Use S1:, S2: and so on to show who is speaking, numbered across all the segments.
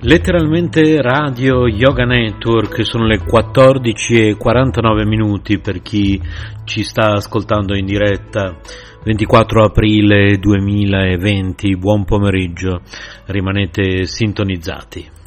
S1: Letteralmente Radio Yoga Network sono le 14 e 49 minuti per chi ci sta ascoltando in diretta. 24 aprile 2020 buon pomeriggio. Rimanete sintonizzati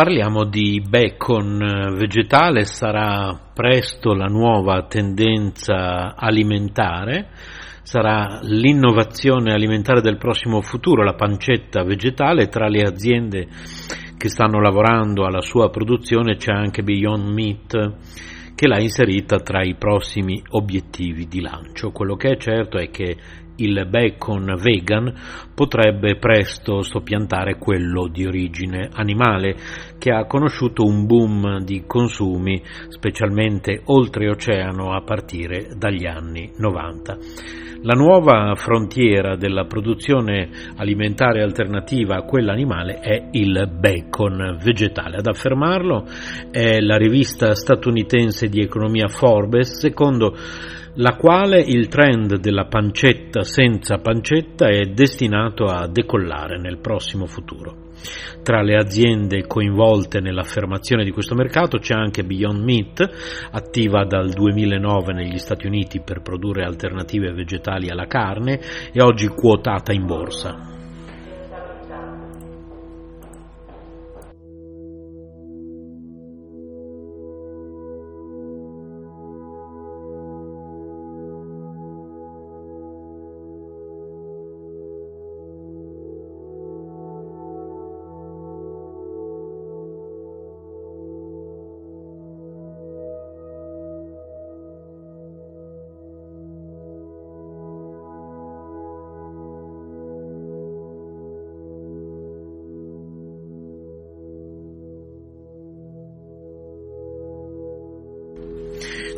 S1: Parliamo di bacon vegetale, sarà presto la nuova tendenza alimentare, sarà l'innovazione alimentare del prossimo futuro, la pancetta vegetale, tra le aziende che stanno lavorando alla sua produzione c'è anche Beyond Meat che l'ha inserita tra i prossimi obiettivi di lancio. Quello che è certo è che il bacon vegan potrebbe presto soppiantare quello di origine animale, che ha conosciuto un boom di consumi, specialmente oltreoceano a partire dagli anni 90. La nuova frontiera della produzione alimentare alternativa a quella animale è il bacon vegetale. Ad affermarlo è la rivista statunitense di economia Forbes, secondo la quale il trend della pancetta senza pancetta è destinato a decollare nel prossimo futuro. Tra le aziende coinvolte nell'affermazione di questo mercato c'è anche Beyond Meat, attiva dal 2009 negli Stati Uniti per produrre alternative vegetali alla carne e oggi quotata in borsa.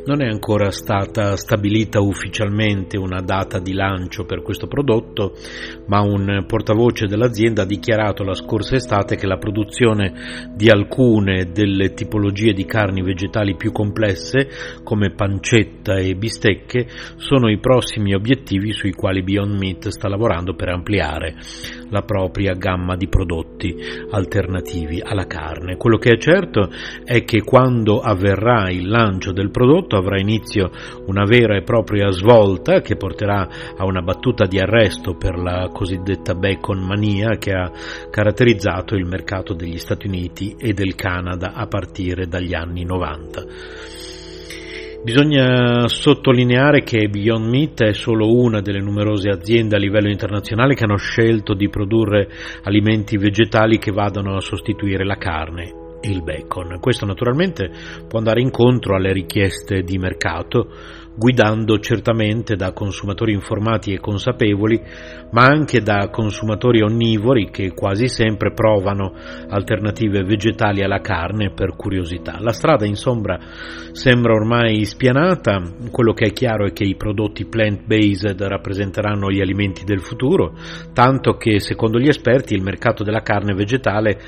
S1: Non è ancora stata stabilita ufficialmente una data di lancio per questo prodotto, ma un portavoce dell'azienda ha dichiarato la scorsa estate che la produzione di alcune delle tipologie di carni vegetali più complesse, come pancetta e bistecche, sono i prossimi obiettivi sui quali Beyond Meat sta lavorando per ampliare la propria gamma di prodotti prodotti alternativi alla carne. Quello che è certo è che quando avverrà il lancio del prodotto avrà inizio una vera e propria svolta che porterà a una battuta di arresto per la cosiddetta bacon mania che ha caratterizzato il mercato degli Stati Uniti e del Canada a partire dagli anni 90. Bisogna sottolineare che Beyond Meat è solo una delle numerose aziende a livello internazionale che hanno scelto di produrre alimenti vegetali che vadano a sostituire la carne e il bacon. Questo naturalmente può andare incontro alle richieste di mercato, guidando certamente da consumatori informati e consapevoli, ma anche da consumatori onnivori che quasi sempre provano alternative vegetali alla carne per curiosità. La strada in sombra sembra ormai spianata, quello che è chiaro è che i prodotti plant-based rappresenteranno gli alimenti del futuro, tanto che secondo gli esperti il mercato della carne vegetale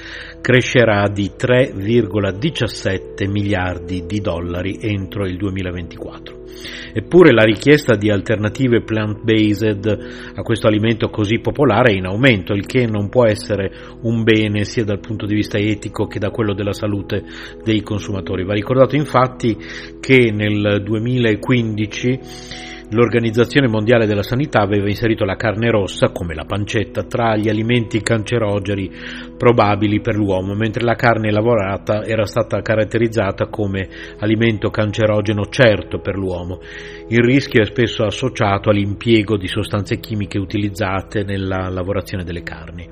S1: crescerà di 3,17 miliardi di dollari entro il 2024. Eppure la richiesta di alternative plant-based a questo alimento così popolare è in aumento, il che non può essere un bene sia dal punto di vista etico che da quello della salute dei consumatori. Va ricordato infatti che nel 2015 L'Organizzazione Mondiale della Sanità aveva inserito la carne rossa, come la pancetta, tra gli alimenti cancerogeni probabili per l'uomo, mentre la carne lavorata era stata caratterizzata come alimento cancerogeno certo per l'uomo. Il rischio è spesso associato all'impiego di sostanze chimiche utilizzate nella lavorazione delle carni.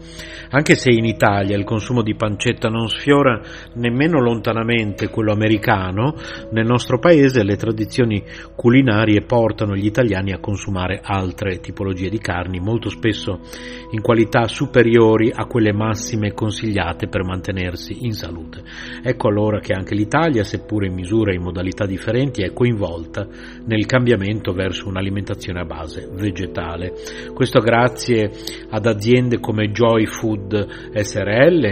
S1: Anche se in Italia il consumo di pancetta non sfiora nemmeno lontanamente quello americano, nel nostro paese le tradizioni culinarie portano gli italiani a consumare altre tipologie di carni, molto spesso in qualità superiori a quelle massime consigliate per mantenersi in salute. Ecco allora che anche l'Italia, seppure in misura e in modalità differenti, è coinvolta nel cambiamento verso un'alimentazione a base vegetale. Questo grazie ad aziende come Joy Food SRL,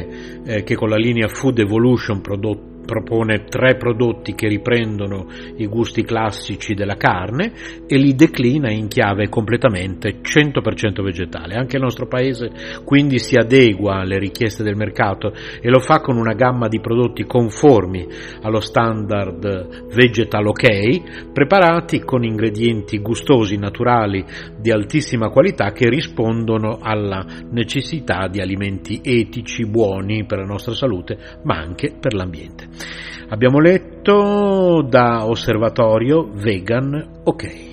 S1: eh, che con la linea Food Evolution prodotto propone tre prodotti che riprendono i gusti classici della carne e li declina in chiave completamente 100% vegetale. Anche il nostro paese quindi si adegua alle richieste del mercato e lo fa con una gamma di prodotti conformi allo standard vegetal ok, preparati con ingredienti gustosi, naturali, di altissima qualità che rispondono alla necessità di alimenti etici, buoni per la nostra salute, ma anche per l'ambiente. Abbiamo letto da Osservatorio Vegan OK.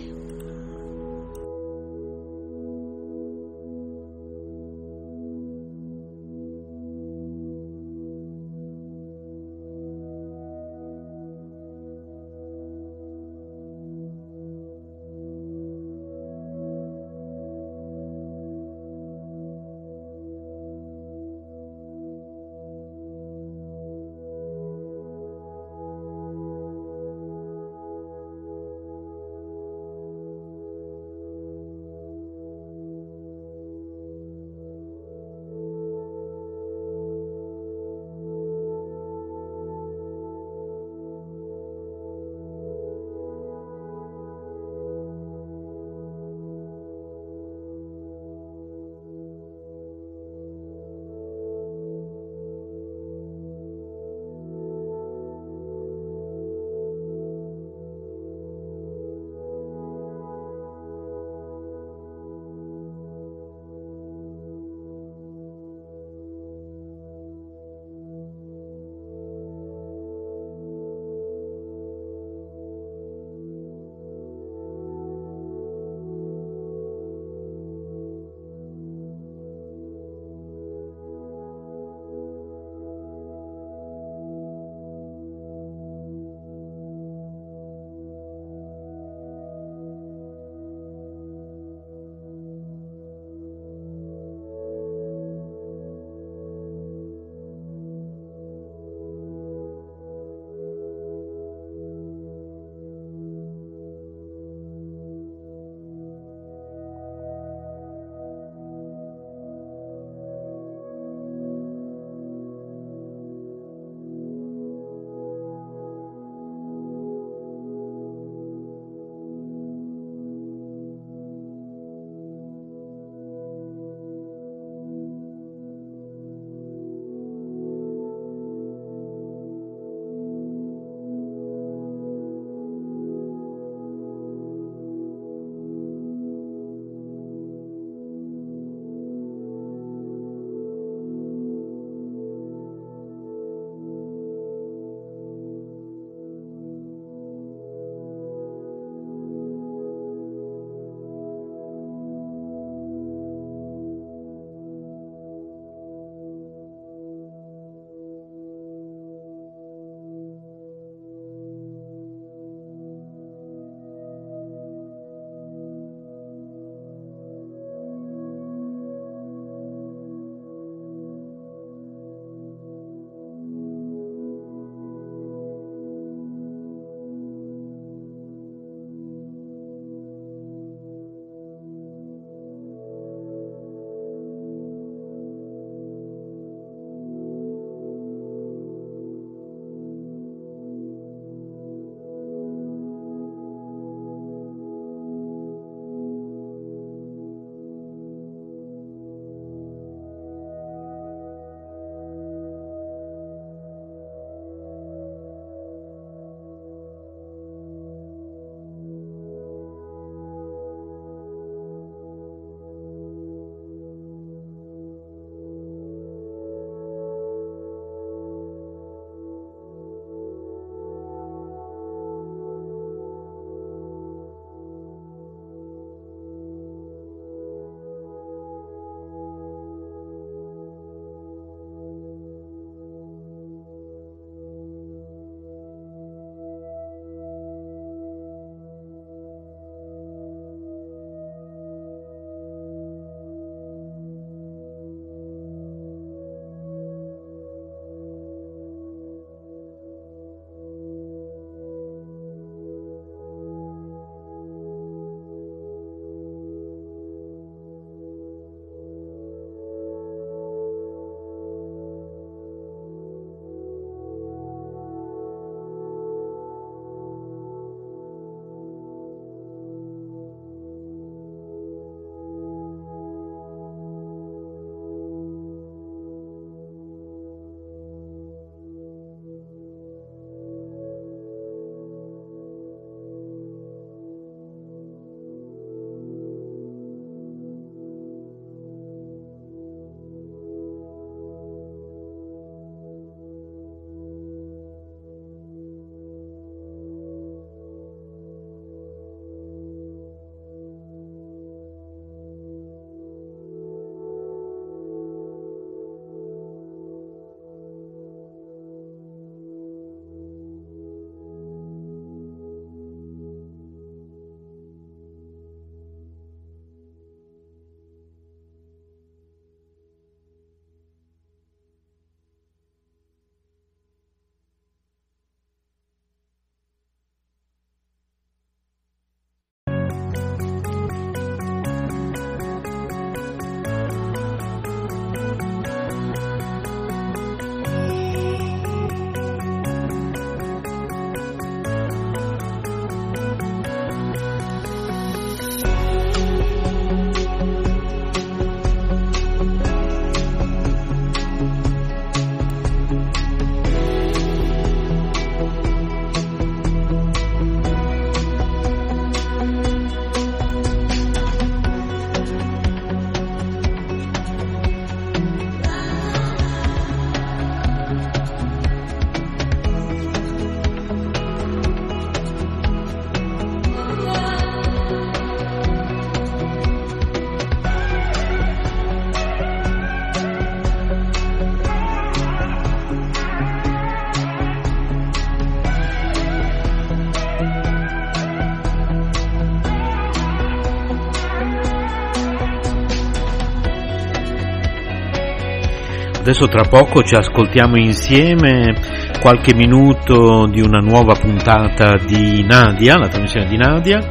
S1: Adesso tra poco ci ascoltiamo insieme qualche minuto di una nuova puntata di Nadia, la trasmissione di Nadia,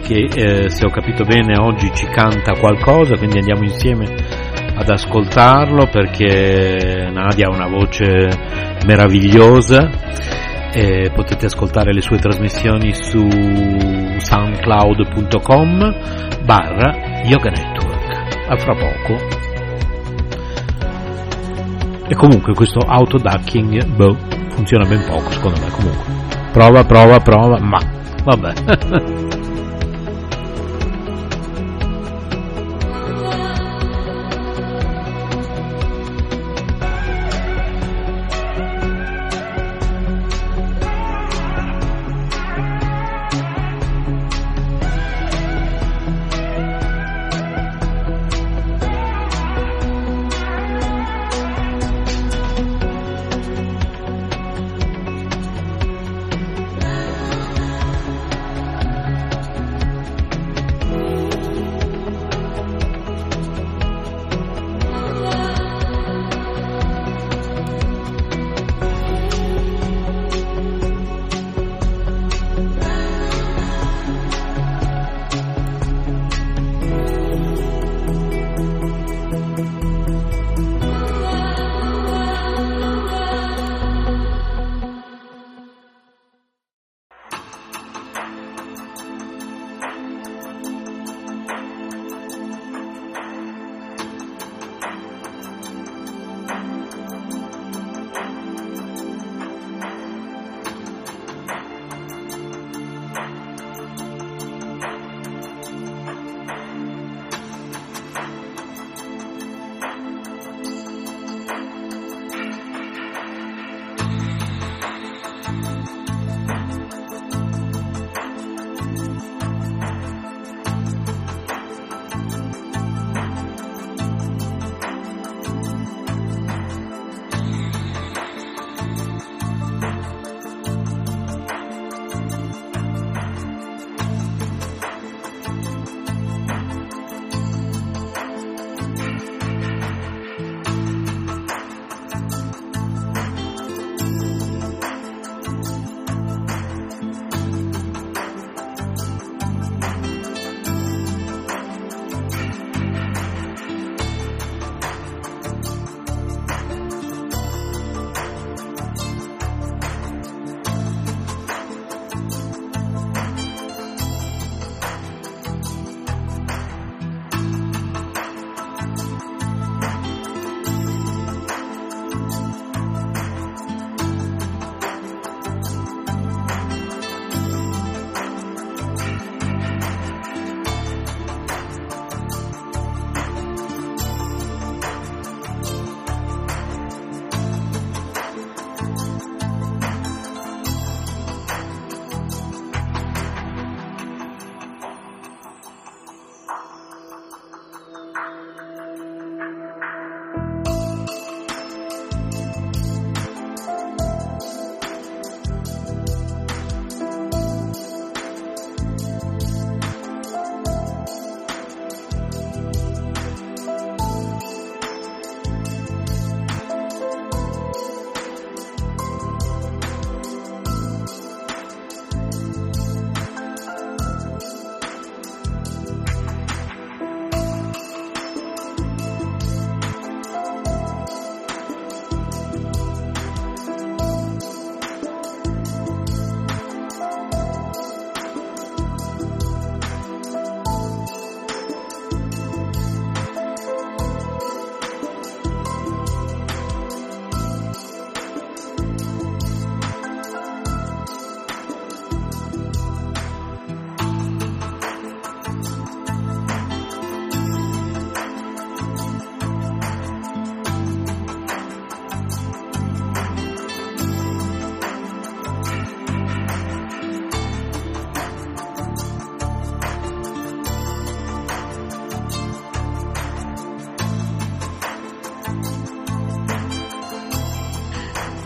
S1: che eh, se ho capito bene oggi ci canta qualcosa, quindi andiamo insieme ad ascoltarlo perché Nadia ha una voce meravigliosa potete ascoltare le sue trasmissioni su soundcloud.com barra yoga network. A fra poco. E comunque questo autoducking, boh, funziona ben poco secondo me comunque. Prova, prova, prova, ma vabbè.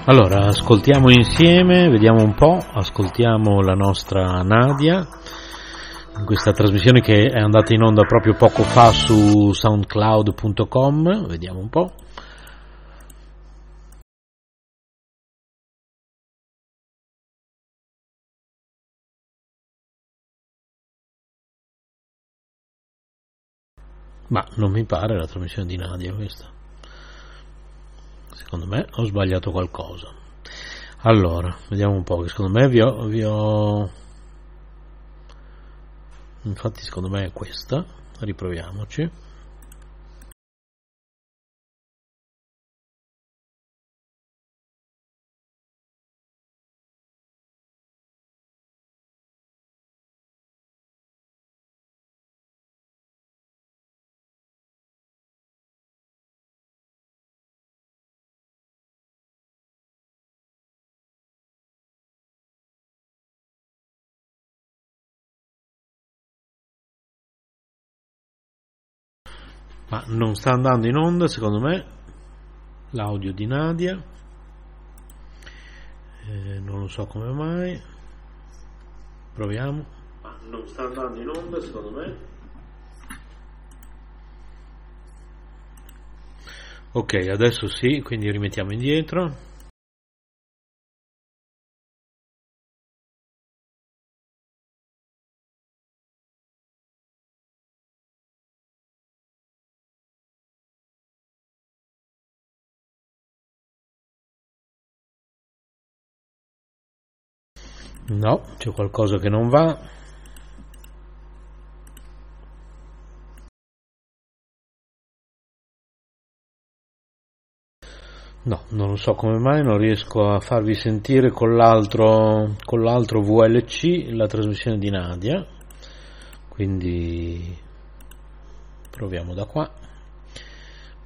S1: Allora, ascoltiamo insieme, vediamo un po', ascoltiamo la nostra Nadia in questa trasmissione che è andata in onda proprio poco fa su soundcloud.com, vediamo un po'. Ma non mi pare la trasmissione di Nadia questa. Secondo me ho sbagliato qualcosa. Allora, vediamo un po', che secondo me vi ho, vi ho... Infatti secondo me è questa, riproviamoci. Ma non sta andando in onda secondo me l'audio di Nadia. Eh, non lo so come mai. Proviamo. Ma non sta andando in onda secondo me. Ok adesso sì quindi rimettiamo indietro No, c'è qualcosa che non va. No, non so come mai non riesco a farvi sentire con l'altro, con l'altro VLC la trasmissione di Nadia. Quindi proviamo da qua.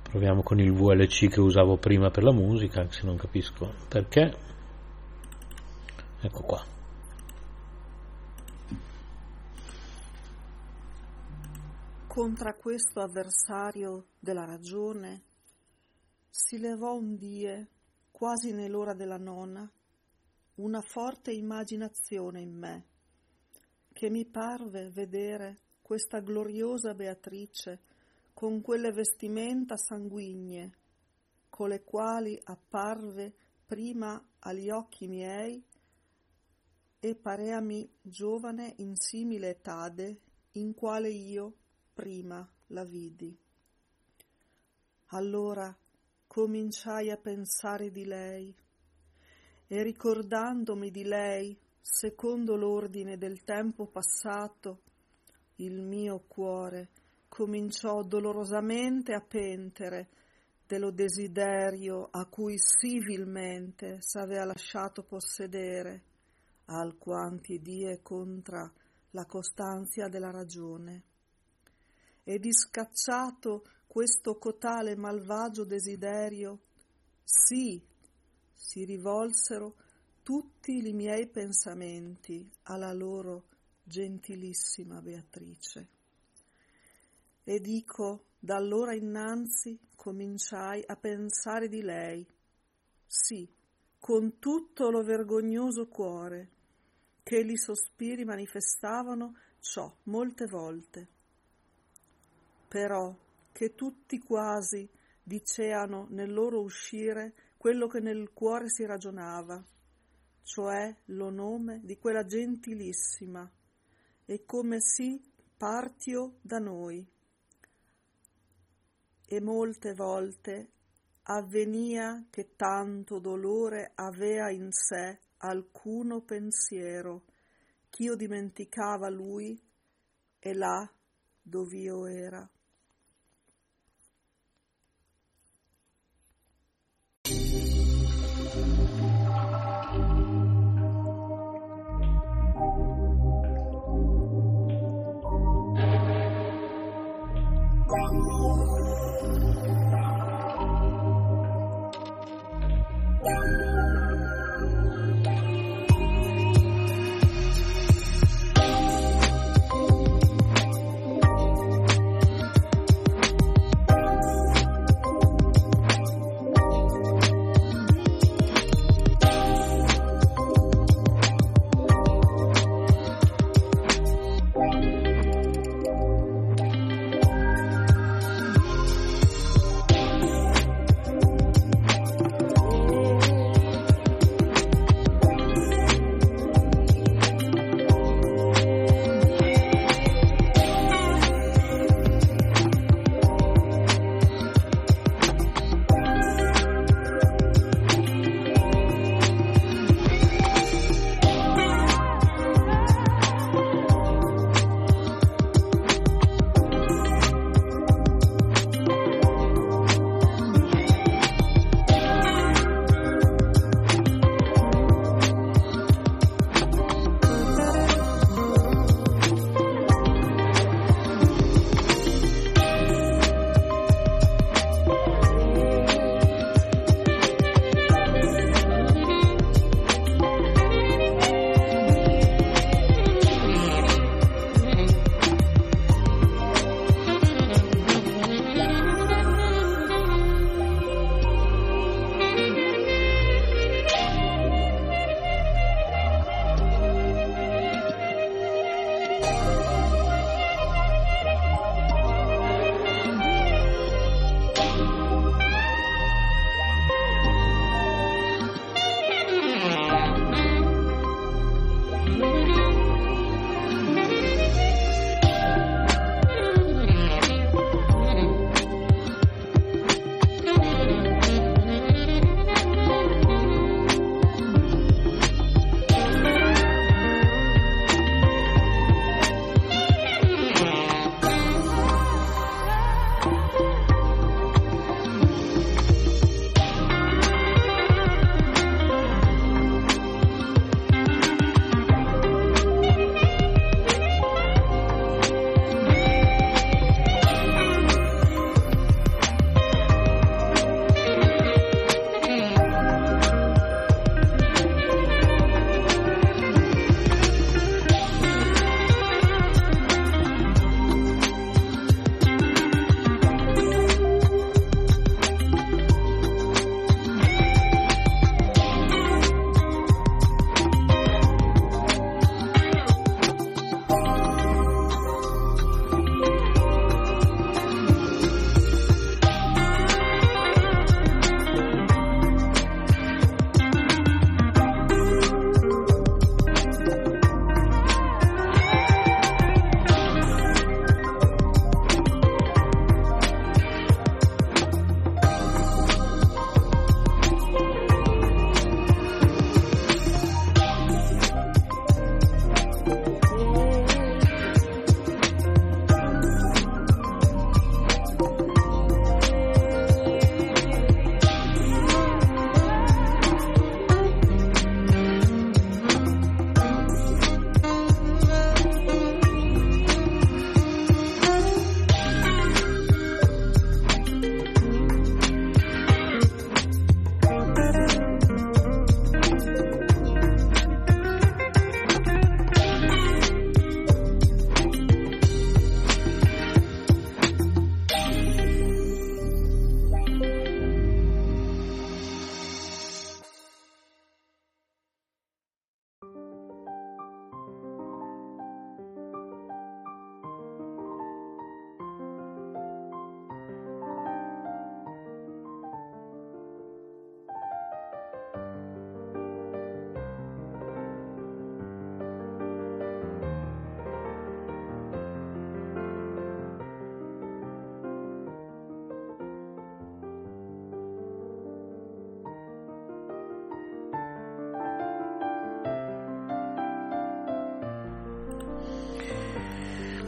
S1: Proviamo con il VLC che usavo prima per la musica, se non capisco perché. Ecco qua.
S2: Contra questo avversario della ragione? Si levò un die, quasi nell'ora della nona, una forte immaginazione in me, che mi parve vedere questa gloriosa Beatrice con quelle vestimenta sanguigne, con le quali apparve prima agli occhi miei e pareami giovane in simile etade in quale io prima la vidi. Allora cominciai a pensare di lei e ricordandomi di lei, secondo l'ordine del tempo passato, il mio cuore cominciò dolorosamente a pentere dello desiderio a cui civilmente s'avea lasciato possedere, alquanti die contra la costanzia della ragione e discacciato questo cotale malvagio desiderio, sì, si rivolsero tutti i miei pensamenti alla loro gentilissima Beatrice. E dico, da allora innanzi cominciai a pensare di lei, sì, con tutto lo vergognoso cuore, che li sospiri manifestavano ciò molte volte però che tutti quasi diceano nel loro uscire quello che nel cuore si ragionava, cioè lo nome di quella gentilissima, e come si partio da noi. E molte volte avvenia che tanto dolore avea in sé alcuno pensiero, ch'io dimenticava lui e là dov'io era.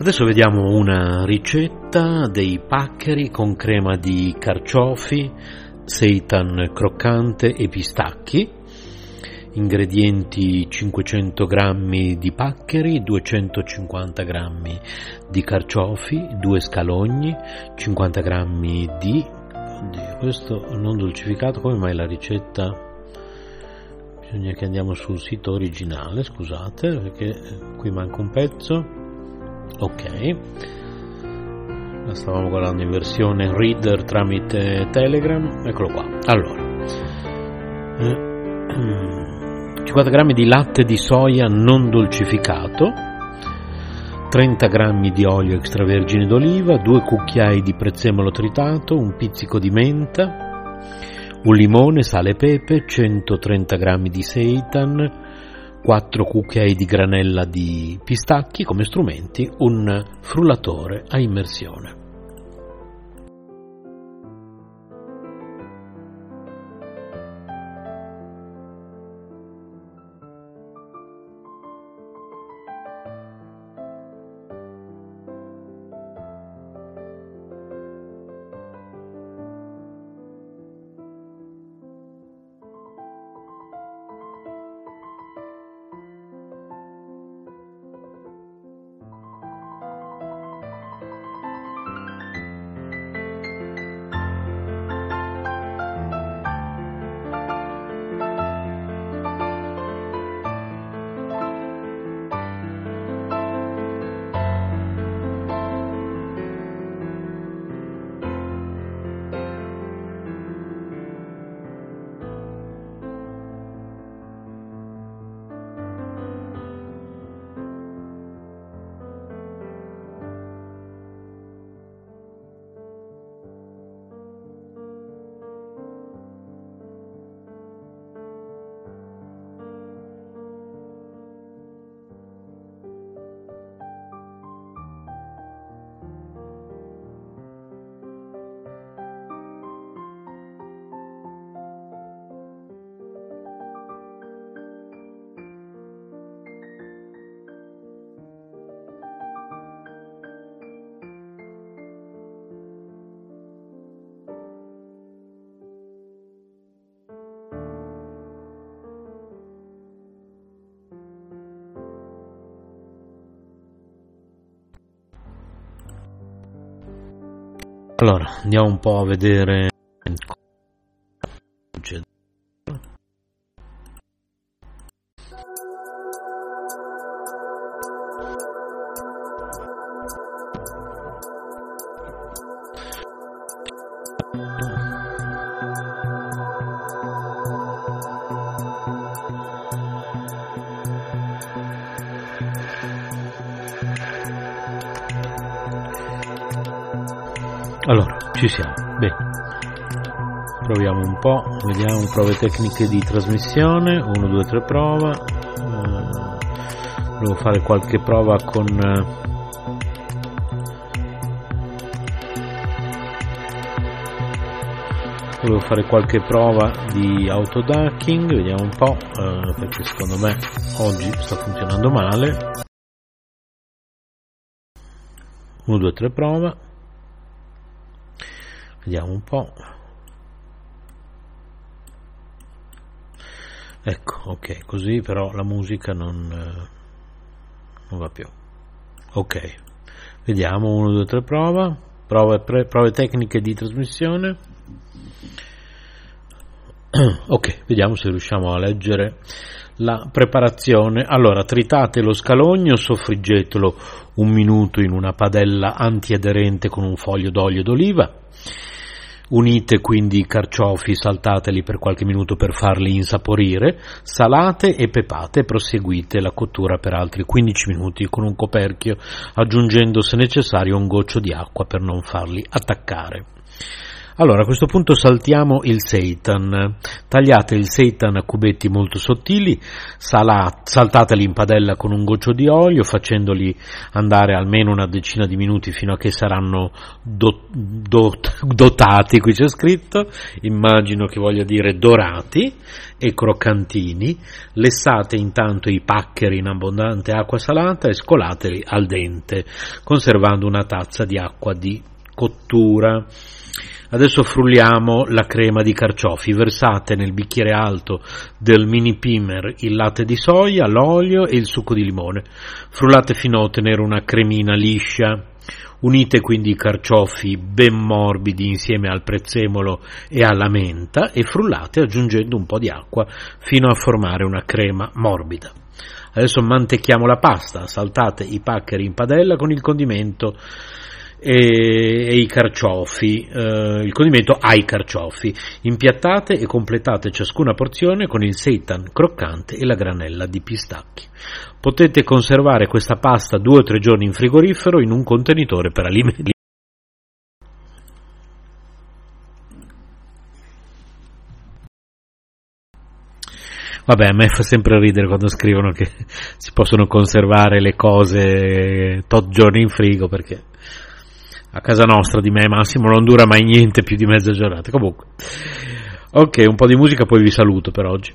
S1: Adesso vediamo una ricetta dei paccheri con crema di carciofi, seitan croccante e pistacchi. Ingredienti 500 g di paccheri, 250 g di carciofi, 2 scalogni, 50 g di... Oddio, questo non dolcificato, come mai la ricetta? Bisogna che andiamo sul sito originale, scusate, perché qui manca un pezzo ok. La stavamo guardando in versione reader tramite telegram. Eccolo qua. Allora. 50 grammi di latte di soia non dolcificato 30 g di olio extravergine d'oliva 2 cucchiai di prezzemolo tritato un pizzico di menta un limone, sale e pepe 130 g di seitan 4 cucchiai di granella di pistacchi come strumenti, un frullatore a immersione. Allora, andiamo un po' a vedere ci siamo, bene. Proviamo un po', vediamo prove tecniche di trasmissione, 1, 2, 3 prova. Uh, volevo fare qualche prova con... Uh, volevo fare qualche prova di autoducking, vediamo un po', uh, perché secondo me oggi sta funzionando male. 1, 2, 3 prova. Vediamo un po'. Ecco, ok, così però la musica non, eh, non va più. Ok, vediamo 1, 2, 3 prova, prove, pre, prove tecniche di trasmissione. Ok, vediamo se riusciamo a leggere la preparazione. Allora, tritate lo scalogno, soffriggetelo un minuto in una padella antiaderente con un foglio d'olio d'oliva Unite quindi i carciofi, saltateli per qualche minuto per farli insaporire, salate e pepate e proseguite la cottura per altri 15 minuti con un coperchio, aggiungendo se necessario un goccio di acqua per non farli attaccare. Allora, a questo punto saltiamo il seitan. Tagliate il seitan a cubetti molto sottili, saltateli in padella con un goccio di olio, facendoli andare almeno una decina di minuti fino a che saranno dot, dot, dotati, qui c'è scritto, immagino che voglia dire dorati e croccantini. Lessate intanto i paccheri in abbondante acqua salata e scolateli al dente, conservando una tazza di acqua di cottura. Adesso frulliamo la crema di carciofi, versate nel bicchiere alto del mini pimer il latte di soia, l'olio e il succo di limone. Frullate fino a ottenere una cremina liscia. Unite quindi i carciofi ben morbidi insieme al prezzemolo e alla menta e frullate aggiungendo un po' di acqua fino a formare una crema morbida. Adesso mantecchiamo la pasta, saltate i paccheri in padella con il condimento e, e i carciofi, eh, il condimento ai carciofi. Impiattate e completate ciascuna porzione con il seitan croccante e la granella di pistacchi. Potete conservare questa pasta due o tre giorni in frigorifero in un contenitore per alimenti. Vabbè, a me fa sempre ridere quando scrivono che si possono conservare le cose tot giorni in frigo perché a casa nostra di me Massimo non dura mai niente più di mezza giornata. Comunque, ok, un po' di musica, poi vi saluto per oggi.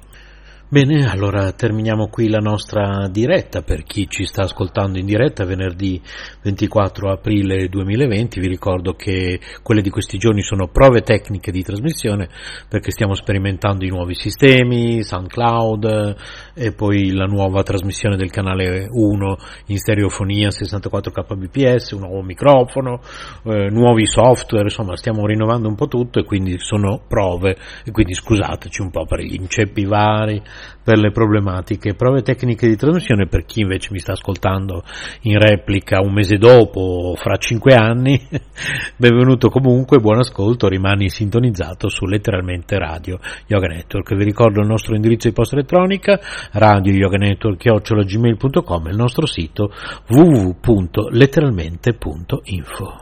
S1: Bene, allora terminiamo qui la nostra diretta per chi ci sta ascoltando in diretta venerdì 24 aprile 2020. Vi ricordo che quelle di questi giorni sono prove tecniche di trasmissione perché stiamo sperimentando i nuovi sistemi, SoundCloud e poi la nuova trasmissione del canale 1 in stereofonia 64 kbps, un nuovo microfono, eh, nuovi software, insomma stiamo rinnovando un po' tutto e quindi sono prove e quindi scusateci un po' per gli inceppi vari per le problematiche. Prove tecniche di trasmissione per chi invece mi sta ascoltando in replica un mese dopo, fra cinque anni. Benvenuto comunque, buon ascolto, rimani sintonizzato su letteralmente Radio Yoga Network. Vi ricordo il nostro indirizzo di posta elettronica radio yoga network il nostro sito www.letteralmente.info.